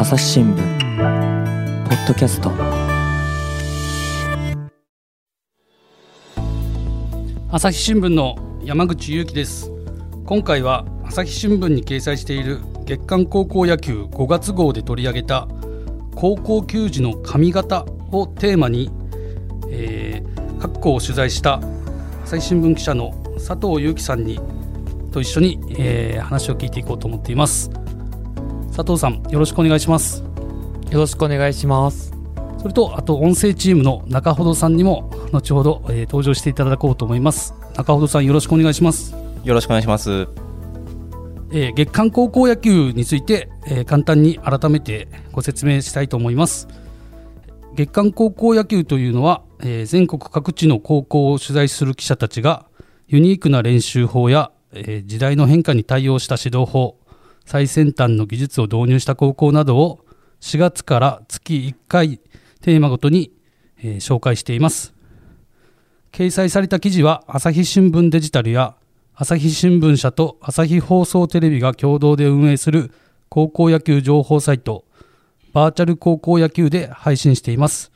朝日新聞ポッドキャスト。朝日新聞の山口裕樹です。今回は朝日新聞に掲載している月刊高校野球5月号で取り上げた高校球児の髪型をテーマに、えー、各校を取材した朝日新聞記者の佐藤裕樹さんにと一緒に、えー、話を聞いていこうと思っています。佐藤さんよろしくお願いします。よろしくお願いします。それとあと音声チームの中ほどさんにも後ほど、えー、登場していただこうと思います。中ほどさんよろしくお願いします。よろしくお願いします。えー、月間高校野球について、えー、簡単に改めてご説明したいと思います。月間高校野球というのは、えー、全国各地の高校を取材する記者たちがユニークな練習法や、え時代の変化に対応した指導法最先端の技術を導入した高校などを4月から月1回テーマごとに、え紹介しています掲載された記事は朝日新聞デジタルや朝日新聞社と朝日放送テレビが共同で運営する高校野球情報サイトバーチャル高校野球で配信しています。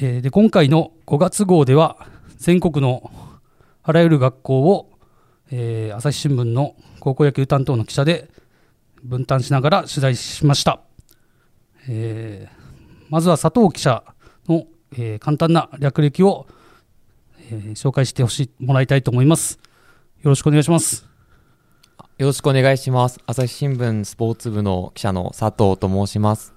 えで今回の5月号では全国のあらゆる学校を、えー、朝日新聞の高校野球担当の記者で分担しながら取材しました。えー、まずは佐藤記者の、えー、簡単な略歴を、えー、紹介してほしいもらいたいと思います。よろしくお願いします。よろしくお願いします。朝日新聞スポーツ部の記者の佐藤と申します。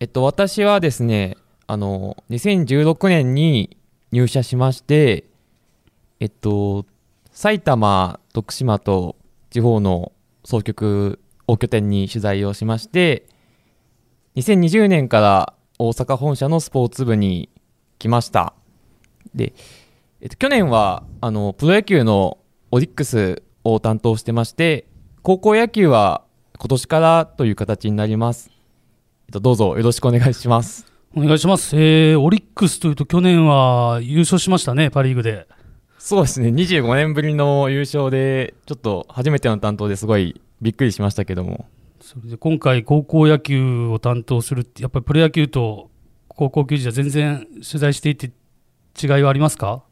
えっと、私はですね、あの、2016年に入社しまして、えっと、埼玉、徳島と地方の総局を拠点に取材をしまして、2020年から大阪本社のスポーツ部に来ました。で、えっと、去年はあのプロ野球のオリックスを担当してまして、高校野球は今年からという形になります。えっと、どうぞよろしくお願いします。お願いします。えー、オリックスというと去年は優勝しましたね、パ・リーグで。そうですね、25年ぶりの優勝で、ちょっと初めての担当ですごいびっくりしましたけども。それで今回、高校野球を担当するって、やっぱりプロ野球と高校球児は全然取材していて、違いはありますか？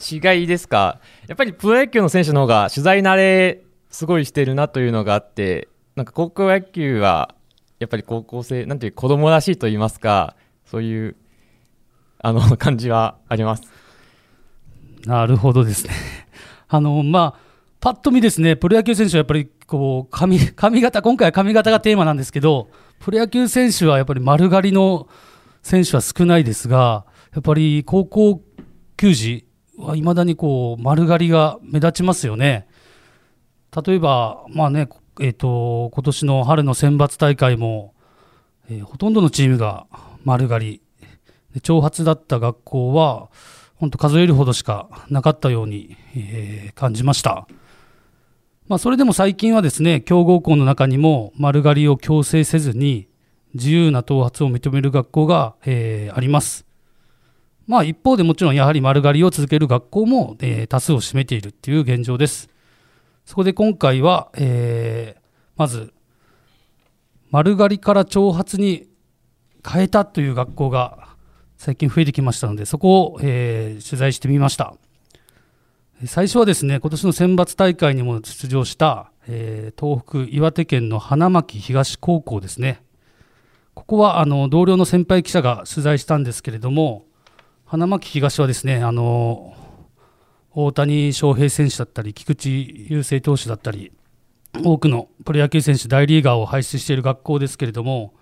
違いですか、やっぱりプロ野球の選手の方が取材慣れ、すごいしてるなというのがあって、なんか高校野球は、やっぱり高校生、なんていう子供らしいと言いますか、そういうあの感じはあります。なるほどですね。あの、まあ、パッと見ですね、プロ野球選手はやっぱりこう髪髪型、今回は髪型がテーマなんですけど、プロ野球選手はやっぱり丸刈りの選手は少ないですが、やっぱり高校球児はいまだにこう丸刈りが目立ちますよね。例えば、まあね、えーと、今年の春の選抜大会も、えー、ほとんどのチームが丸刈り、長髪だった学校は、本当数えるほどしかなかったように、えー、感じました。まあ、それでも最近はですね、強豪校の中にも丸刈りを強制せずに、自由な頭髪を認める学校が、えー、あります。まあ、一方でもちろんやはり丸刈りを続ける学校も、えー、多数を占めているっていう現状です。そこで今回は、えー、まず、丸刈りから長髪に変えたという学校が最近増えてきましたので、そこを、えー、取材してみました。最初はですね、今年の選抜大会にも出場した、えー、東北岩手県の花巻東高校ですね。ここはあの同僚の先輩記者が取材したんですけれども、花巻東はですね、あの大谷翔平選手だったり、菊池雄星投手だったり、多くのプロ野球選手、大リーガーを輩出している学校ですけれども、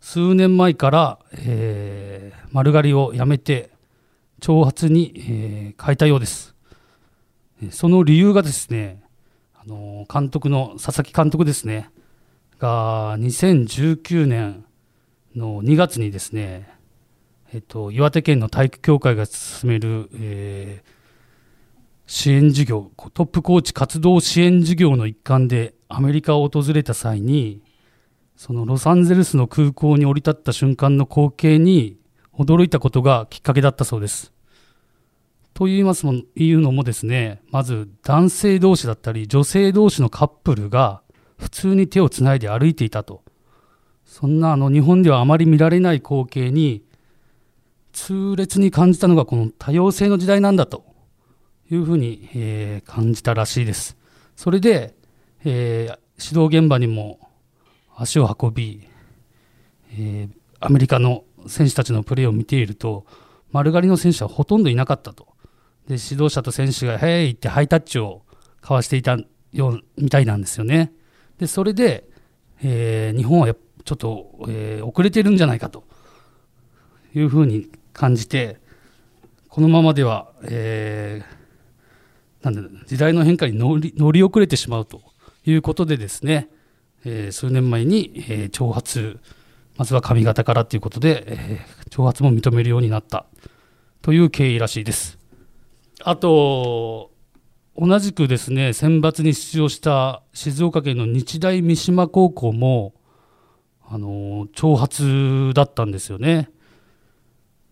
数年前から、えー、丸刈りをやめて長髪に、えー、変えたようです。その理由がですねあの監督の佐々木監督ですねが2019年の2月にですね、えっと、岩手県の体育協会が進める、えー、支援事業トップコーチ活動支援事業の一環でアメリカを訪れた際にそのロサンゼルスの空港に降り立った瞬間の光景に驚いたことがきっかけだったそうです。と言いますもいうのもですね、まず男性同士だったり女性同士のカップルが普通に手をつないで歩いていたと。そんなあの日本ではあまり見られない光景に痛烈に感じたのがこの多様性の時代なんだと。いうふうに、えー、感じたらしいです。それで、えー、指導現場にも足を運び、えー、アメリカの選手たちのプレーを見ていると丸刈りの選手はほとんどいなかったと。で指導者と選手が「へい!」ってハイタッチを交わしていたようみたいなんですよね。でそれで、えー、日本はちょっと、えー、遅れてるんじゃないかと。いうふうに感じてこのままでは、えー、なんで時代の変化に乗り乗り遅れてしまうということでですね、えー、数年前に、えー、挑発まずは髪型からということで、えー、挑発も認めるようになったという経緯らしいです。あと、同じくですね、選抜に出場した静岡県の日大三島高校も、あの挑発だったんですよね。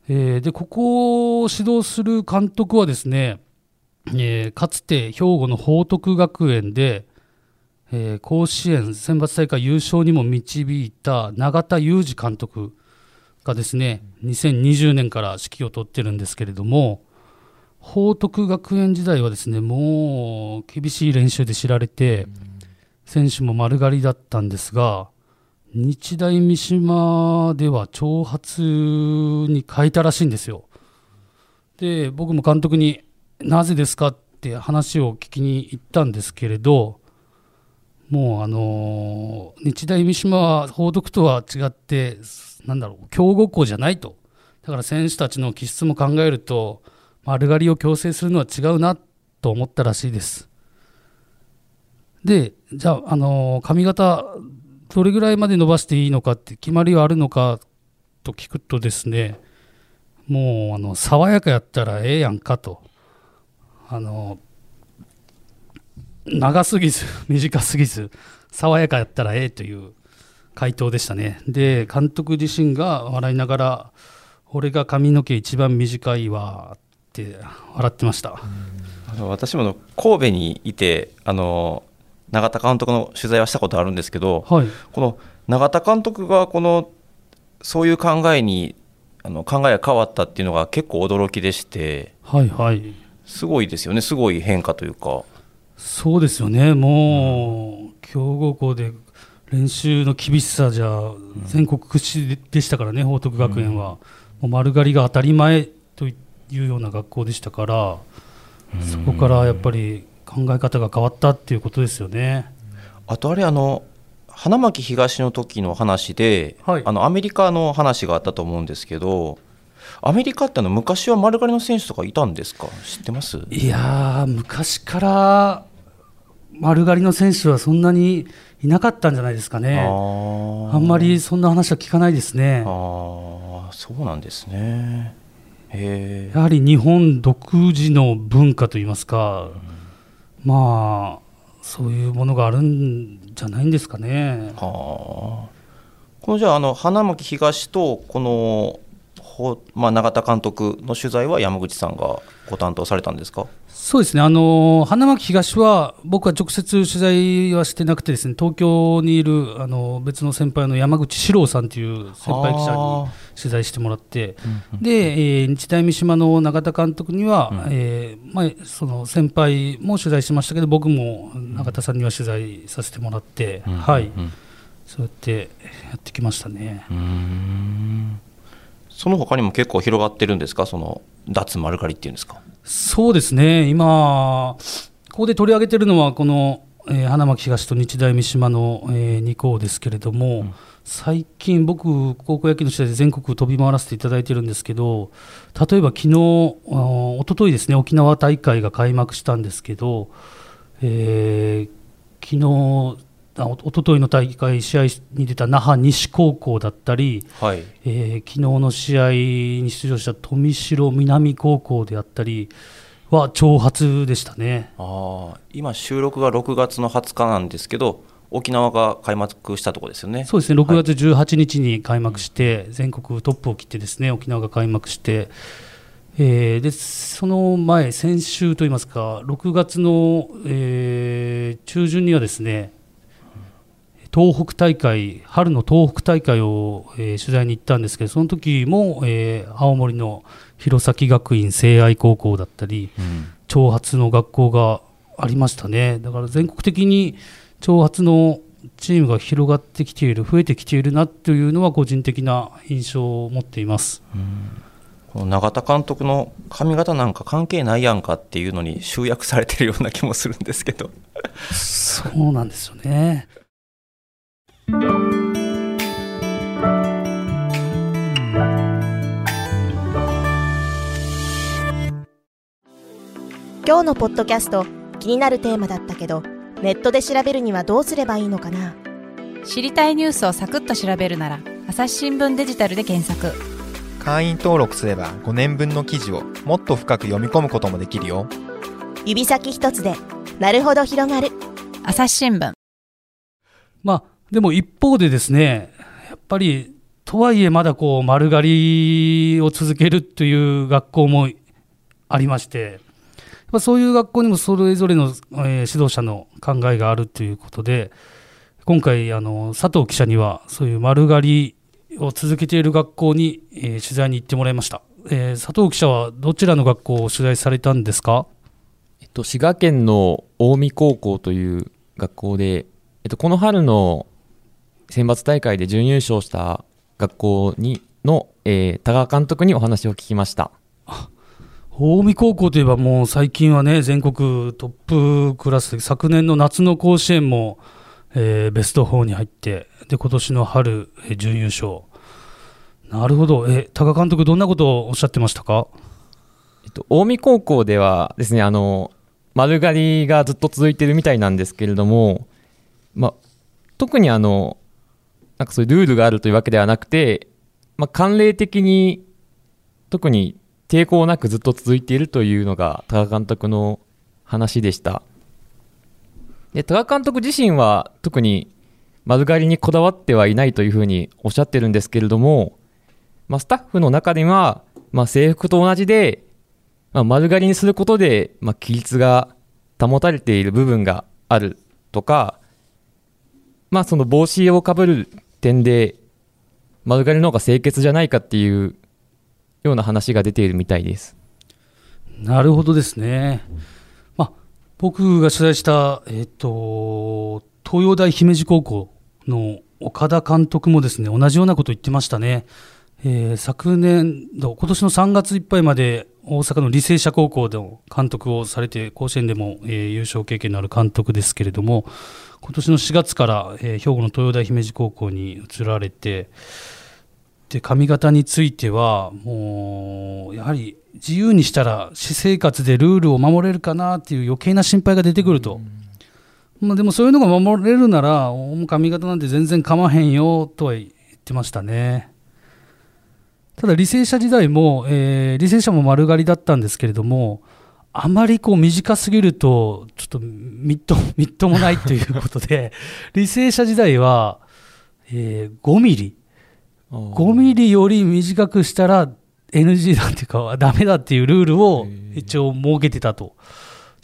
えー、で、ここを指導する監督はですね、えー、かつて兵庫の報徳学園で、えー、甲子園選抜大会優勝にも導いた永田裕二監督がですね2020年から指揮を執ってるんですけれども報徳学園時代はですねもう厳しい練習で知られて選手も丸刈りだったんですが日大三島では挑発に変えたらしいんですよ。で僕も監督になぜですかって話を聞きに行ったんですけれどもうあの日大三島は報徳とは違ってなんだろう強豪校じゃないと。だから選手たちの気質も考えると丸刈りを強制するのは違うなと思ったらしいです。でじゃあ、あの髪型どれぐらいまで伸ばしていいのかって決まりはあるのかと聞くとですねもうあの爽やかやったらええやんかと。あの長すぎず 短すぎず爽やかやったらええという回答でしたね。で監督自身が笑いながら「俺が髪の毛一番短いわ」って笑ってました。私も神戸にいてあの永田監督の取材はしたことあるんですけど、はい、この永田監督がこのそういう考えにあの考えが変わったっていうのが結構驚きでして、はいはい、すごいですよね。すごい変化というか。そうですよね、もう、強豪校で練習の厳しさじゃ全国屈指でしたからね、報徳学園は、もう丸刈りが当たり前というような学校でしたから、そこからやっぱり考え方が変わったっていうことですよね。あとあれあの花巻東の時の話で、はい、あのアメリカの話があったと思うんですけどアメリカっての昔は丸刈りの選手とかいたんですか？知ってます？いや昔から丸刈りの選手はそんなにいなかったんじゃないですかね。あんまりそんな話は聞かないですね。あそうなんですね。やはり日本独自の文化といいますか、うん、まあそういうものがあるんじゃないんですかね。はあ、このじゃああの花巻東とこのまあ、永田監督の取材は山口さんがご担当されたんですか？そうですね、あの花巻東は僕は直接取材はしてなくてですね東京にいるあの別の先輩の山口史郎さんという先輩記者に取材してもらって、で、えー、日大三島の永田監督には、うん、えー、まあ、その先輩も取材しましたけど僕も永田さんには取材させてもらって、うん、はい、うん、そうやってやってきましたね。その他にも結構広がってるんですか、その脱丸刈りっていうんですか？そうですね、今、ここで取り上げてるのは、この、えー、花巻東と日大三島の、えー、2校ですけれども、うん、最近、僕、高校野球の時代で全国飛び回らせていただいてるんですけど、例えば昨日おとといですね、沖縄大会が開幕したんですけど、えー、昨日おとといの大会、試合に出た那覇西高校だったり、はい。えー、昨日の試合に出場した富城南高校であったりは挑発でしたね。あ今、収録が6月の20日なんですけど、沖縄が開幕したところですよね。そうですね、6月18日に開幕して、はい、全国トップを切って、ですね沖縄が開幕して、えー、でその前、先週といいますか、6月の、えー、中旬にはですね東北大会春の東北大会を、えー、取材に行ったんですけどその時も、えー、青森の弘前学院聖愛高校だったり、うん、長髪の学校がありましたね。だから全国的に長髪のチームが広がってきている増えてきているなというのは個人的な印象を持っています。うん。この永田監督の髪型なんか関係ないやんかっていうのに集約されてるような気もするんですけど。そうなんですよね今日のポッドキャスト気になるテーマだったけどネットで調べるにはどうすればいいのかな？知りたいニュースをサクッと調べるなら朝日新聞デジタルで検索。会員登録すれば5年分の記事をもっと深く読み込むこともできるよ。指先一つでなるほど広がる。朝日新聞。まあでも一方でですねやっぱりとはいえまだこう丸刈りを続けるという学校もありましてまあ、そういう学校にもそれぞれの、えー、指導者の考えがあるということで今回あの佐藤記者にはそういう丸刈りを続けている学校に、えー、取材に行ってもらいました、えー、佐藤記者はどちらの学校を取材されたんですか、えっと、滋賀県の近江高校という学校で、えっと、この春の選抜大会で準優勝した学校にの、えー、多賀監督にお話を聞きました。近江高校といえばもう最近はね全国トップクラスで昨年の夏の甲子園も、えー、ベスト4に入ってで今年の春、えー、準優勝。なるほど。え多賀監督どんなことをおっしゃってましたか、えっと、近江高校ではですねあの丸刈りがずっと続いてるみたいなんですけれども、ま、特にあのなんかそういうルールがあるというわけではなくて、まあ、慣例的に特に抵抗なくずっと続いているというのが多賀監督の話でした。で多賀監督自身は特に丸刈りにこだわってはいないというふうにおっしゃってるんですけれども、まあ、スタッフの中には、まあ、制服と同じで、まあ、丸刈りにすることで、まあ、規律が保たれている部分があるとか、まあ、その帽子をかぶる点で丸刈りの方が清潔じゃないかっていうような話が出ているみたいです。なるほどですね。まあ、僕が取材した、えっ、と、東洋大姫路高校の岡田監督もですね、同じようなことを言ってましたね。えー、昨年度、今年の3月いっぱいまで大阪の履正社高校で監督をされて、甲子園でも、えー、優勝経験のある監督ですけれども、今年の4月から、えー、兵庫の東洋大姫路高校に移られて、で髪型についてはもうやはり自由にしたら私生活でルールを守れるかなっていう余計な心配が出てくると、まあ、でもそういうのが守れるなら髪型なんて全然構わへんよとは言ってましたね。ただ履正社時代も、えー、履正社も丸刈りだったんですけれどもあまりこう短すぎるとちょっとみっと みっともないということで 履正社時代は、えー、5ミリ。5ミリより短くしたら NG だっていうかダメだっていうルールを一応設けてたと。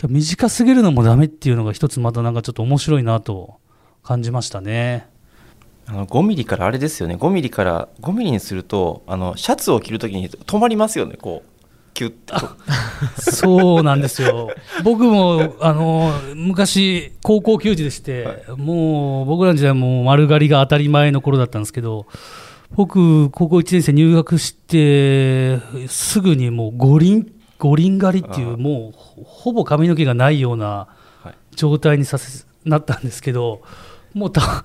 短すぎるのもダメっていうのが一つまたなんかちょっと面白いなと感じましたね。あの5ミリからあれですよね。5ミリから5ミリにするとあのシャツを着るときに止まりますよねこうキュッとそうなんですよ。僕もあの昔高校球児でして、はい、もう僕らの時代も丸刈りが当たり前の頃だったんですけど僕、高校1年生入学して、すぐにもう五輪、五輪狩りっていう、もうほぼ髪の毛がないような状態にさせなったんですけど、もうた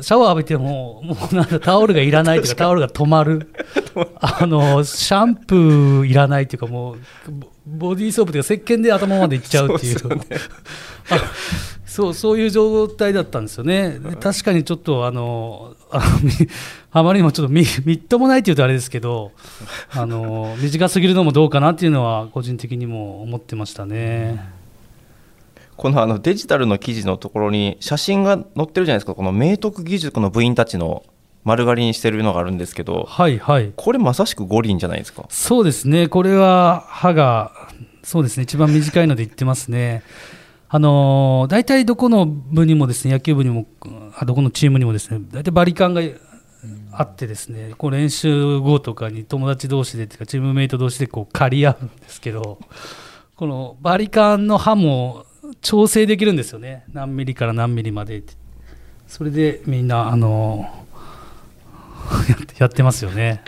シャワー浴びても、もうなんだタオルがいらないというか、タオルが止まる、あのシャンプーいらないというか、もうボディーソープというか、石鹸で頭までいっちゃうっていう。そうそうそういう状態だったんですよね、確かにちょっとあのあまりにもちょっとみみっともないっていうとあれですけどあの短すぎるのもどうかなっていうのは個人的にも思ってましたね。このあのデジタルの記事のところに写真が載ってるじゃないですか。この明徳義塾の部員たちの丸刈りにしてるのがあるんですけど、はいはい、これまさしく五輪じゃないですか。そうですね。これは歯がそうですね。一番短いので言ってますね。あの大体どこの部にもですね野球部にもどこのチームにもですね大体バリカンがあってですねこう練習後とかに友達同士でっていうかチームメイト同士でこう借り合うんですけどこのバリカンの刃も調整できるんですよね。何ミリから何ミリまでそれでみんなあのやってますよね。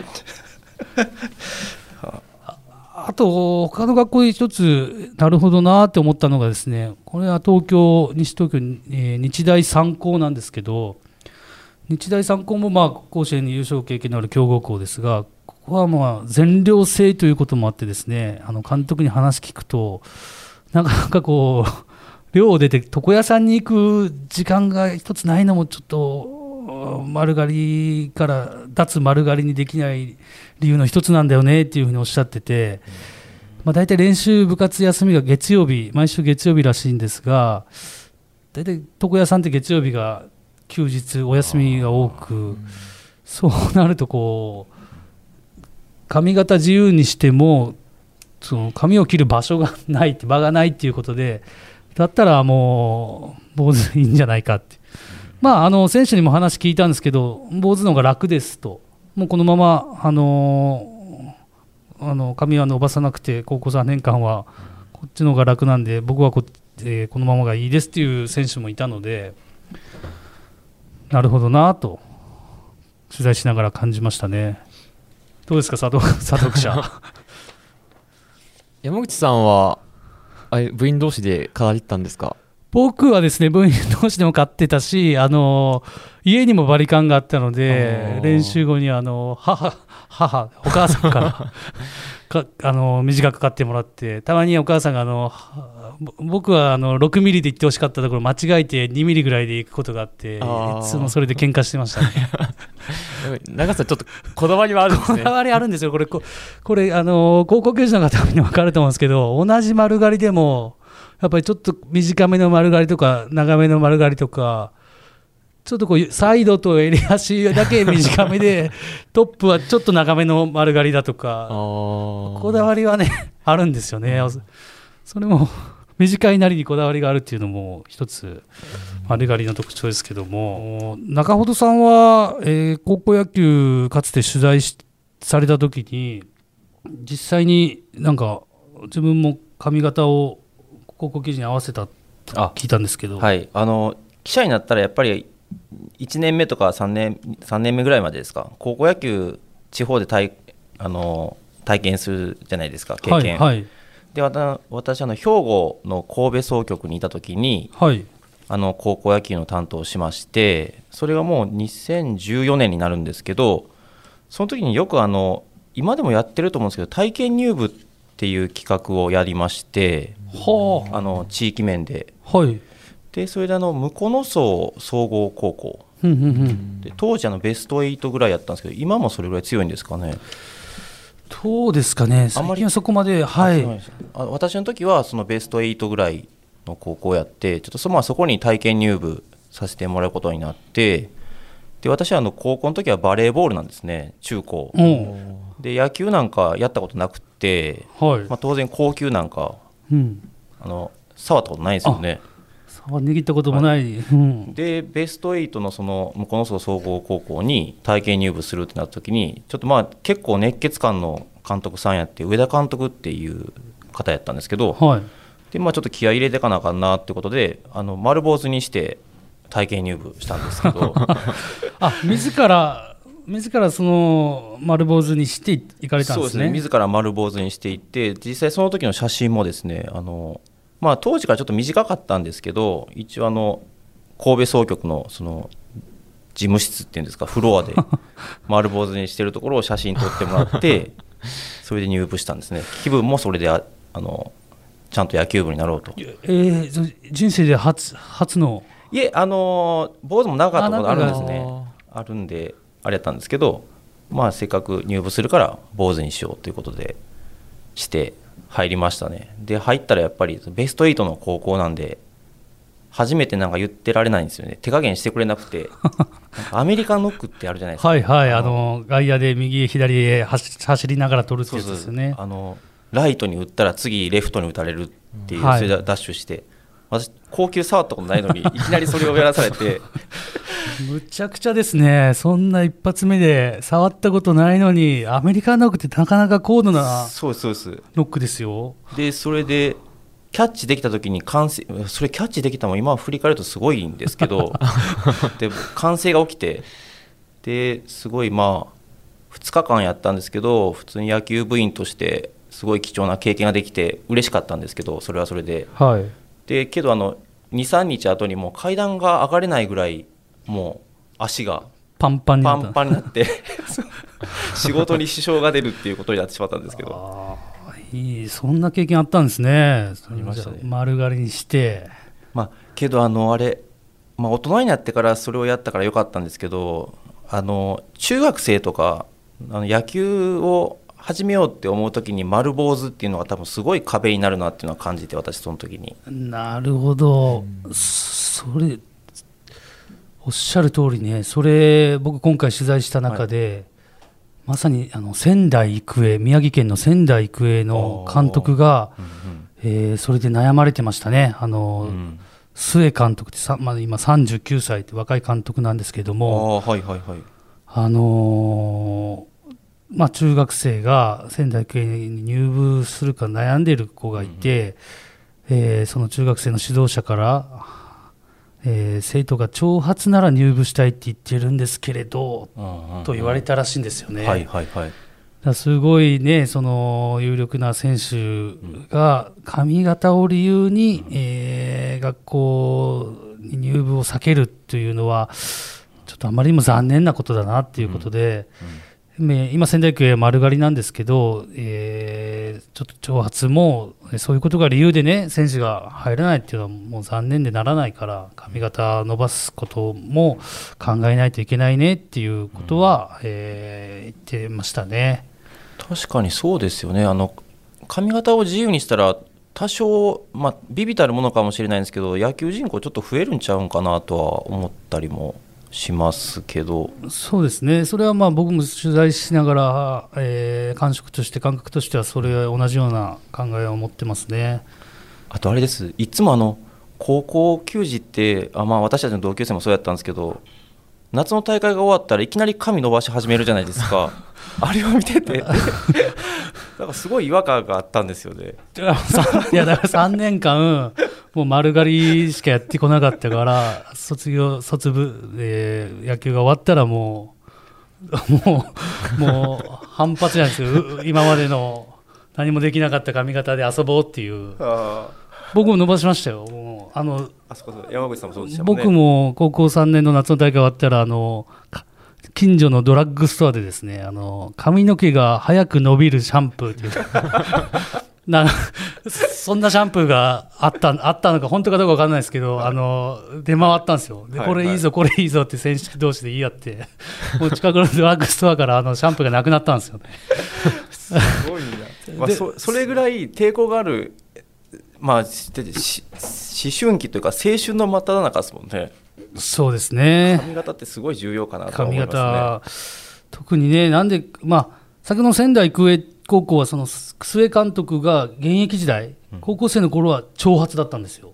あと他の学校で一つなるほどなって思ったのがですねこれは東京西東京、え、日大三高なんですけど日大三高もまあ甲子園に優勝経験のある強豪校ですがここはまあ全寮制ということもあってですねあの監督に話聞くとなかなかこう寮を出て床屋さんに行く時間が一つないのもちょっと丸刈りから脱丸刈りにできない理由の一つなんだよねっていうふうにおっしゃってて、まあ、大体練習部活休みが月曜日毎週月曜日らしいんですが大体床屋さんって月曜日が休日お休みが多くそうなるとこう髪型自由にしてもその髪を切る場所がないって場がないっていうことでだったらもう坊主いいんじゃないかってまああの選手にも話聞いたんですけど坊主の方が楽ですともうこのままあのあの髪は伸ばさなくて高校3年間はこっちの方が楽なんで僕はこ,、えー、このままがいいですっていう選手もいたので。なるほどなと取材しながら感じましたね。どうですか佐藤佐藤記者 山口さんはあ部員同士で語りったんですか？僕はですね部員同士でも買ってたしあの家にもバリカンがあったので練習後にあの母母お母さんから かあの短く買ってもらってたまにお母さんがあの僕はあの6ミリで行ってほしかったところ間違えて2ミリぐらいで行くことがあっていつもそれで喧嘩してましたね。長さちょっとこだわりはあるんですね。こだわりあるんですよ。これこれあの高校球児の方に分かると思うんですけど同じ丸刈りでもやっぱりちょっと短めの丸刈りとか長めの丸刈りとかちょっとこうサイドと襟足だけ短めで トップはちょっと長めの丸刈りだとかこだわりはねあるんですよね、それも短いなりにこだわりがあるっていうのも一つ丸刈りの特徴ですけども。中本さんは、えー、高校野球かつて取材された時に実際になんか自分も髪型を高校記事に合わせたと聞いたんですけど。はい。あの記者になったらやっぱり1年目とか3年 ,3 年目ぐらいまでですか？高校野球地方で体あの体験するじゃないですか経験、はいはい、で私あの兵庫の神戸総局にいた時に、はい、あの高校野球の担当をしましてそれがもう2014年になるんですけどその時によくあの今でもやってると思うんですけど体験入部っていう企画をやりまして、はあ、あの地域面で、はい、でそれであの向野荘総合高校。で当時あのベスト8ぐらいやったんですけど今もそれぐらい強いんですかねどうですかね、あんまりそこまで、はい、あ私の時はそのベスト8ぐらいの高校やって、ちょっとそ,、まあ、そこに体験入部させてもらうことになって、で私はあの高校の時はバレーボールなんですね、中高。で野球なんかやったことなくて、はい。まあ、当然、高級なんか、うん、あの触ったことないですよね。握ったこともない、うん、でベスト8のその向こうの総合高校に体験入部するってなった時にちょっとまあ結構熱血感の監督さんやって上田監督っていう方やったんですけど、はい、でまあ、ちょっと気合い入れていかなあかんなってことであの丸坊主にして体験入部したんですけど。あ自ら自らその丸坊主にしていかれたんですね、ね、自ら丸坊主にしていって実際その時の写真もですねあのまあ、当時からちょっと短かったんですけど一応あの神戸総局のその事務室っていうんですかフロアで 丸坊主にしてるところを写真撮ってもらって それで入部したんですね。気分もそれでああのちゃんと野球部になろうと、えー、人生で初初の？いえあの坊主も長かったことあるんですね。あるんであれやったんですけどまあせっかく入部するから坊主にしようということでして入りましたね。で入ったらやっぱりベスト8の高校なんで初めてなんか言ってられないんですよね。手加減してくれなくて。アメリカンノックってあるじゃないですか。はいはいあの外野で右へ左へ走りながら取るってやつですよね。あのライトに打ったら次レフトに打たれるっていう、それでダッシュして。私高級触ったことないのにいきなりそれをやらされてむちゃくちゃですね、そんな一発目で触ったことないのに、アメリカンノックってなかなか高度なそうですそうですノックですよ。でそれでキャッチできた時に歓声それキャッチできたのも今振り返るとすごいんですけど で歓声が起きてですごいまあ2日間やったんですけど普通に野球部員としてすごい貴重な経験ができて嬉しかったんですけどそれはそれではい。でけどあの23日後にもう階段が上がれないぐらいもう足がパンパンにな。パンパンになって 仕事に支障が出るっていうことになってしまったんですけどいい、そんな経験あったんですね。ありましたね丸刈りにして。まあけどあのあれ、まあ、大人になってからそれをやったからよかったんですけどあの中学生とかあの野球を始めようって思う時に丸坊主っていうのが多分すごい壁になるなっていうのは感じて私その時になるほど、それ、おっしゃる通りね、それ、僕、今回取材した中で、まさにあの仙台育英、宮城県の仙台育英の監督が、えーそれで悩まれてましたね、あのうん。須江監督ってさ、まあ、今、39歳って若い監督なんですけどあも、あはいはいはい。あのーまあ、中学生が仙台育英に入部するか悩んでいる子がいて、えーその中学生の指導者から、えー生徒が長髪なら入部したいって言ってるんですけれど、と言われたらしいんですよね。はいはいはい。だすごいね、その有力な選手が髪型を理由に、えー学校に入部を避けるというのは、ちょっとあまりにも残念なことだなっていうことで、ね今、仙台育英は丸刈りなんですけど、えーちょっと長髪も、そういうことが理由でね、選手が入らないっていうのはもう残念でならないから、髪型伸ばすことも考えないといけないねっていうことは、えー言ってましたね。確かにそうですよねあの髪型を自由にしたら多少、まあ、ビビたるものかもしれないんですけど野球人口ちょっと増えるんちゃうんかなとは思ったりもしますけど。そうですね、それはまあ僕も取材しながら、えー感触として、感覚としては、それは同じような考えを持ってますね。あとあれです。いつもあの高校球児ってあ、まあ、私たちの同級生もそうやったんですけど夏の大会が終わったらいきなり髪伸ばし始めるじゃないですか。あれを見てて。なんかすごい違和感があったんですよね。いやだから3年間、もう丸刈りしかやってこなかったから、卒業、卒部、えー野球が終わったらもう、もう、もう反発なんですよ、う今までの何もできなかった髪型で遊ぼうっていう、あ僕も伸ばしましたよ、あのあそこそ山口さんもそうでしたね僕も高校3年の夏の大会終わったら、あのか近所のドラッグストアでですね、あの髪の毛が早く伸びるシャンプーっていう なそんなシャンプーがあったあったのか、本当かどうか分かんないですけど、あの出回ったんですよ。で、はいこれいいぞ、これいいぞって選手同士で言い合って、もう近くのドラッグストアからあのシャンプーがなくなったんですよね。すごいな、まあ、でそそれぐらい抵抗がある、まあ、しし思春期というか青春の真っ只中ですもんね。そうですね。髪型ってすごい重要かなと思髪いますね。型、特にね、なんで、まあ、先ほどの仙台育英高校は、その須江監督が現役時代、高校生の頃は長髪だったんですよ。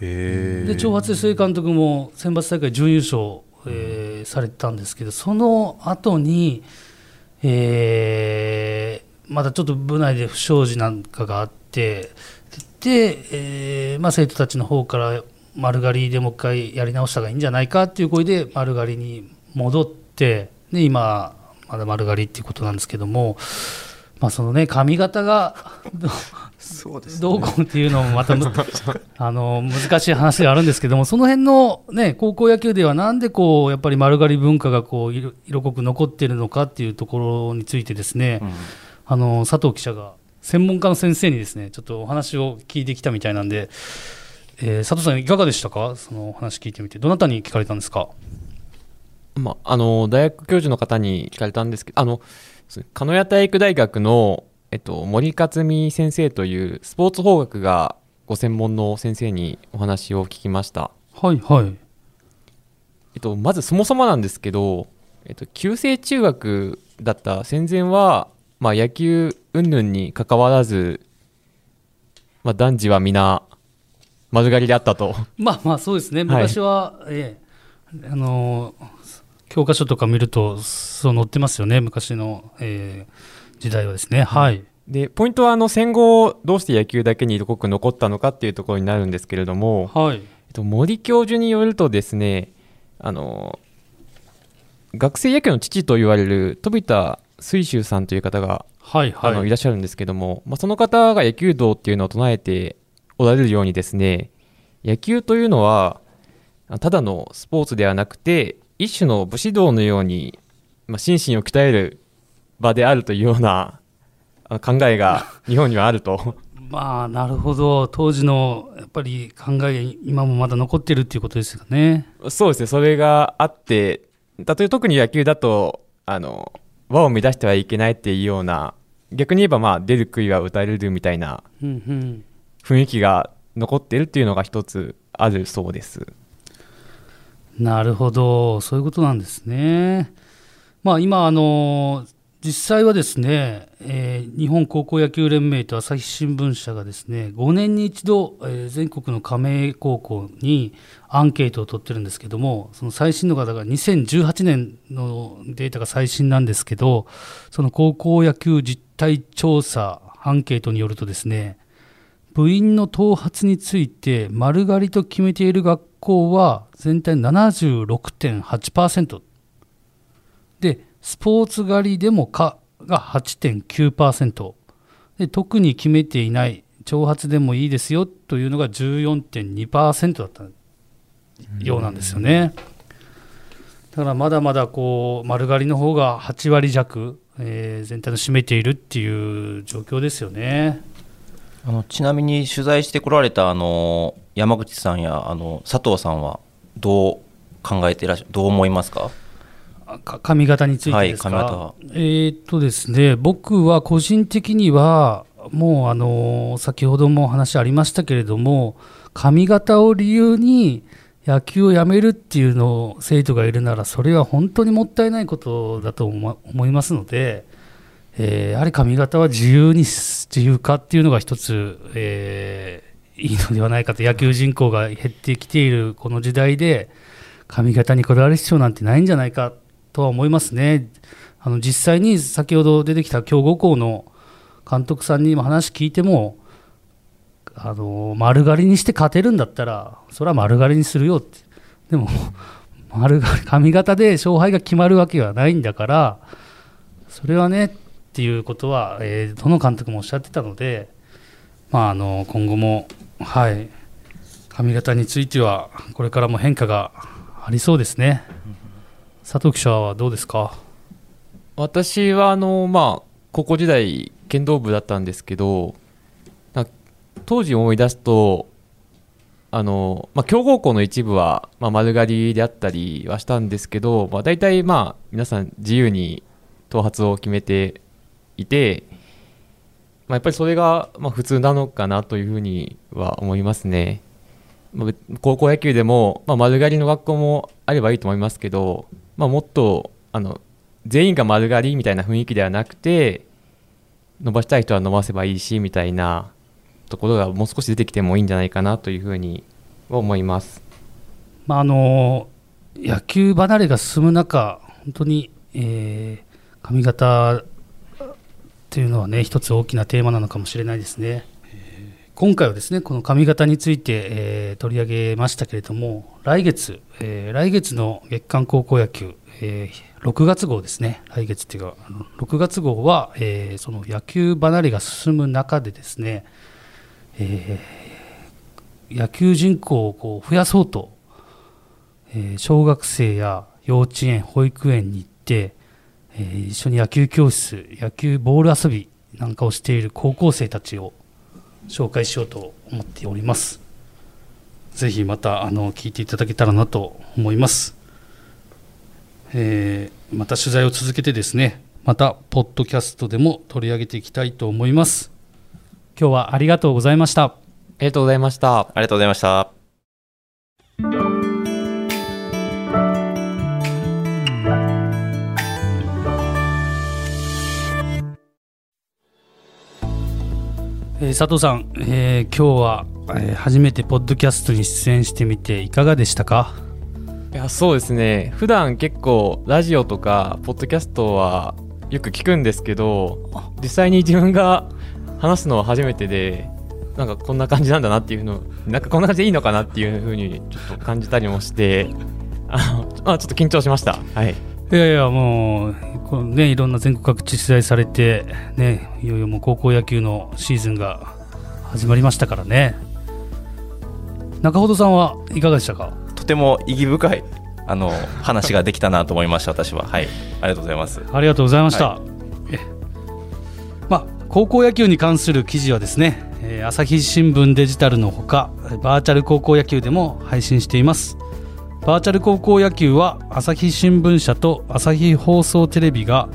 で、長髪で須江監督も選抜大会準優勝、えーされてたんですけど、その後に、えーまだちょっと部内で不祥事なんかがあって、で、えーまあ、生徒たちの方から丸刈りでもう一回やり直した方がいいんじゃないかっていう声で丸刈りに戻ってで今まだ丸刈りっていうことなんですけども、まあそのね、髪型がどそうですどうこうっていうのもまたむ あの難しい話ではあるんですけどもその辺のね高校野球ではなんでこうやっぱり丸刈り文化がこう色色濃く残っているのかっていうところについてですね、うん。あの佐藤記者が専門家の先生にですねちょっとお話を聞いてきたみたいなんで、えー佐藤さんいかがでしたか？そのお話聞いてみて。どなたに聞かれたんですか？まあ、あの大学教授の方に聞かれたんですけどあの鹿屋体育大学の、えっと、森克美先生というスポーツ法学がご専門の先生にお話を聞きました、はいはい。えっと、まずそもそもなんですけど、えっと、旧制中学だった戦前は、まあ、野球云々に関わらず、まあ、男児は皆丸刈りであったと。まあまあそうですね。昔は、ええ。あの教科書とか見るとそう載ってますよね。昔の、えー、時代はですね、はい。でポイントはあの戦後どうして野球だけに色濃く残ったのかっていうところになるんですけれども、はい。えっと、森教授によるとですねあの学生野球の父と言われる飛田水秀さんという方が、はいはい、あのいらっしゃるんですけども、まあ、その方が野球道っていうのを唱えておられるようにですね野球というのはただのスポーツではなくて一種の武士道のように、まあ、心身を鍛える場であるというような考えが 日本にはあると。まあなるほど当時のやっぱり考え今もまだ残ってるっていうことですよね。そうですねそれがあって例えば特に野球だとあの和を乱してはいけないっていうような逆に言えばまあ出る杭は打たれるみたいな雰囲気が残ってるっていうのが一つあるそうです。なるほどそういうことなんですね。まあ今あの実際はですね、えー、日本高校野球連盟と朝日新聞社がですね5年に一度、えー、全国の加盟高校にアンケートを取ってるんですけどもその最新の方が2018年のデータが最新なんですけどその高校野球実態調査アンケートによるとですね部員の頭髪について丸刈りと決めている学校は全体76.8%スポーツ狩りでもかが8.9%で特に決めていない挑発でもいいですよというのが14.2%だったようなんですよね。だからまだまだこう丸刈りの方が8割弱、えー、全体の占めているっていう状況ですよね。あのちなみに取材してこられたあの山口さんやあの佐藤さんはどう考えていらっしゃどう思いますか？髪型についてですか、はい、えー、っとですね僕は個人的にはもうあの先ほども話ありましたけれども髪型を理由に野球をやめるっていうのを生徒がいるならそれは本当にもったいないことだと思いますので、えー、やはり髪型は自由に自由化っていうのが一つ、えー、いいのではないかと野球人口が減ってきているこの時代で髪型にこだわる必要なんてないんじゃないかとは思いますね。あの実際に先ほど出てきた強豪校の監督さんに話聞いてもあの丸刈りにして勝てるんだったらそれは丸刈りにするよってでも 丸刈り髪型で勝敗が決まるわけはないんだからそれはねっていうことは、えー、どの監督もおっしゃってたので、まあ、あの今後も、はい、髪型についてはこれからも変化がありそうですね。佐藤記者はどうですか？私はあの、まあ、高校時代剣道部だったんですけど当時思い出すとあの、まあ、強豪校の一部は、まあ、丸刈りであったりはしたんですけど、まあ、大体まあ皆さん自由に頭髪を決めていて、まあ、やっぱりそれがまあ普通なのかなというふうには思いますね。まあ、高校野球でも、まあ、丸刈りの学校もあればいいと思いますけど、まあ、もっとあの全員が丸刈りみたいな雰囲気ではなくて伸ばしたい人は伸ばせばいいしみたいなところがもう少し出てきてもいいんじゃないかなというふうに思います。まあ、あの野球離れが進む中本当に、えー、髪型というのはね一つ大きなテーマなのかもしれないですね。今回はですねこの髪型について、えー、取り上げましたけれども来月、えー、来月の月間高校野球、えー、6月号ですね。来月っていうか6月号は、えー、その野球離れが進む中でですね、えー、野球人口をこう増やそうと、えー、小学生や幼稚園保育園に行って、えー、一緒に野球教室野球ボール遊びなんかをしている高校生たちを紹介しようと思っております。ぜひまたあの聞いていただけたらなと思います。えー、また取材を続けてですね、またポッドキャストでも取り上げていきたいと思います。今日はありがとうございました。ありがとうございました。ありがとうございました。えー、佐藤さん、えー、今日は、えー、初めてポッドキャストに出演してみていかがでしたか？いやそうですね。普段結構ラジオとかポッドキャストはよく聞くんですけど実際に自分が話すのは初めてでなんかこんな感じなんだなっていうのなんかこんな感じでいいのかなっていうふうにちょっと感じたりもしてああちょっと緊張しました。はい。いやいやもうこの、ね、いろんな全国各地取材されて、ね、いよいよもう高校野球のシーズンが始まりましたからね。中ほさんはいかがでしたか？とても意義深いあの話ができたなと思いました私は。はい。ありがとうございます。ありがとうございました、はい、まあ高校野球に関する記事はですね、えー、朝日新聞デジタルのほかバーチャル高校野球でも配信していますバーチャル高校野球は朝日新聞社と朝日放送テレビが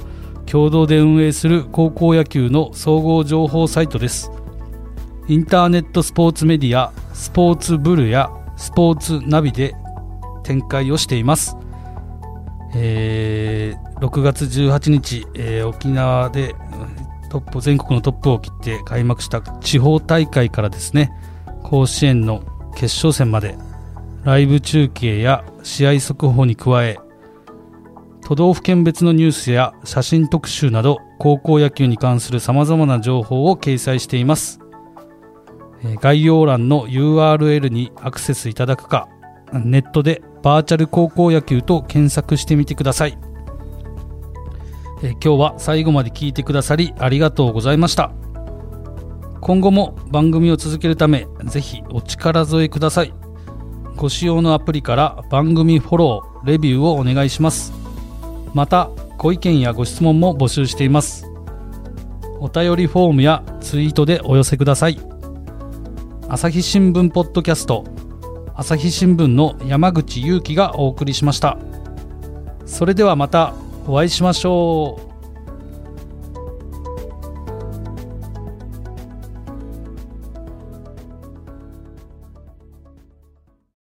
共同で運営する高校野球の総合情報サイトです。インターネットスポーツメディアスポーツブルやスポーツナビで展開をしています、えー、6月18日、えー、沖縄でトップ全国のトップを切って開幕した地方大会からですね甲子園の決勝戦までライブ中継や試合速報に加え都道府県別のニュースや写真特集など高校野球に関するさまざまな情報を掲載しています。概要欄の URL にアクセスいただくかネットでバーチャル高校野球と検索してみてください。え今日は最後まで聞いてくださりありがとうございました。今後も番組を続けるためぜひお力添えください。ご使用のアプリから番組フォローレビューをお願いします。またご意見やご質問も募集しています。お便りフォームやツイートでお寄せください。朝日新聞ポッドキャスト朝日新聞の山口祐希がお送りしました。それではまたお会いしましょう。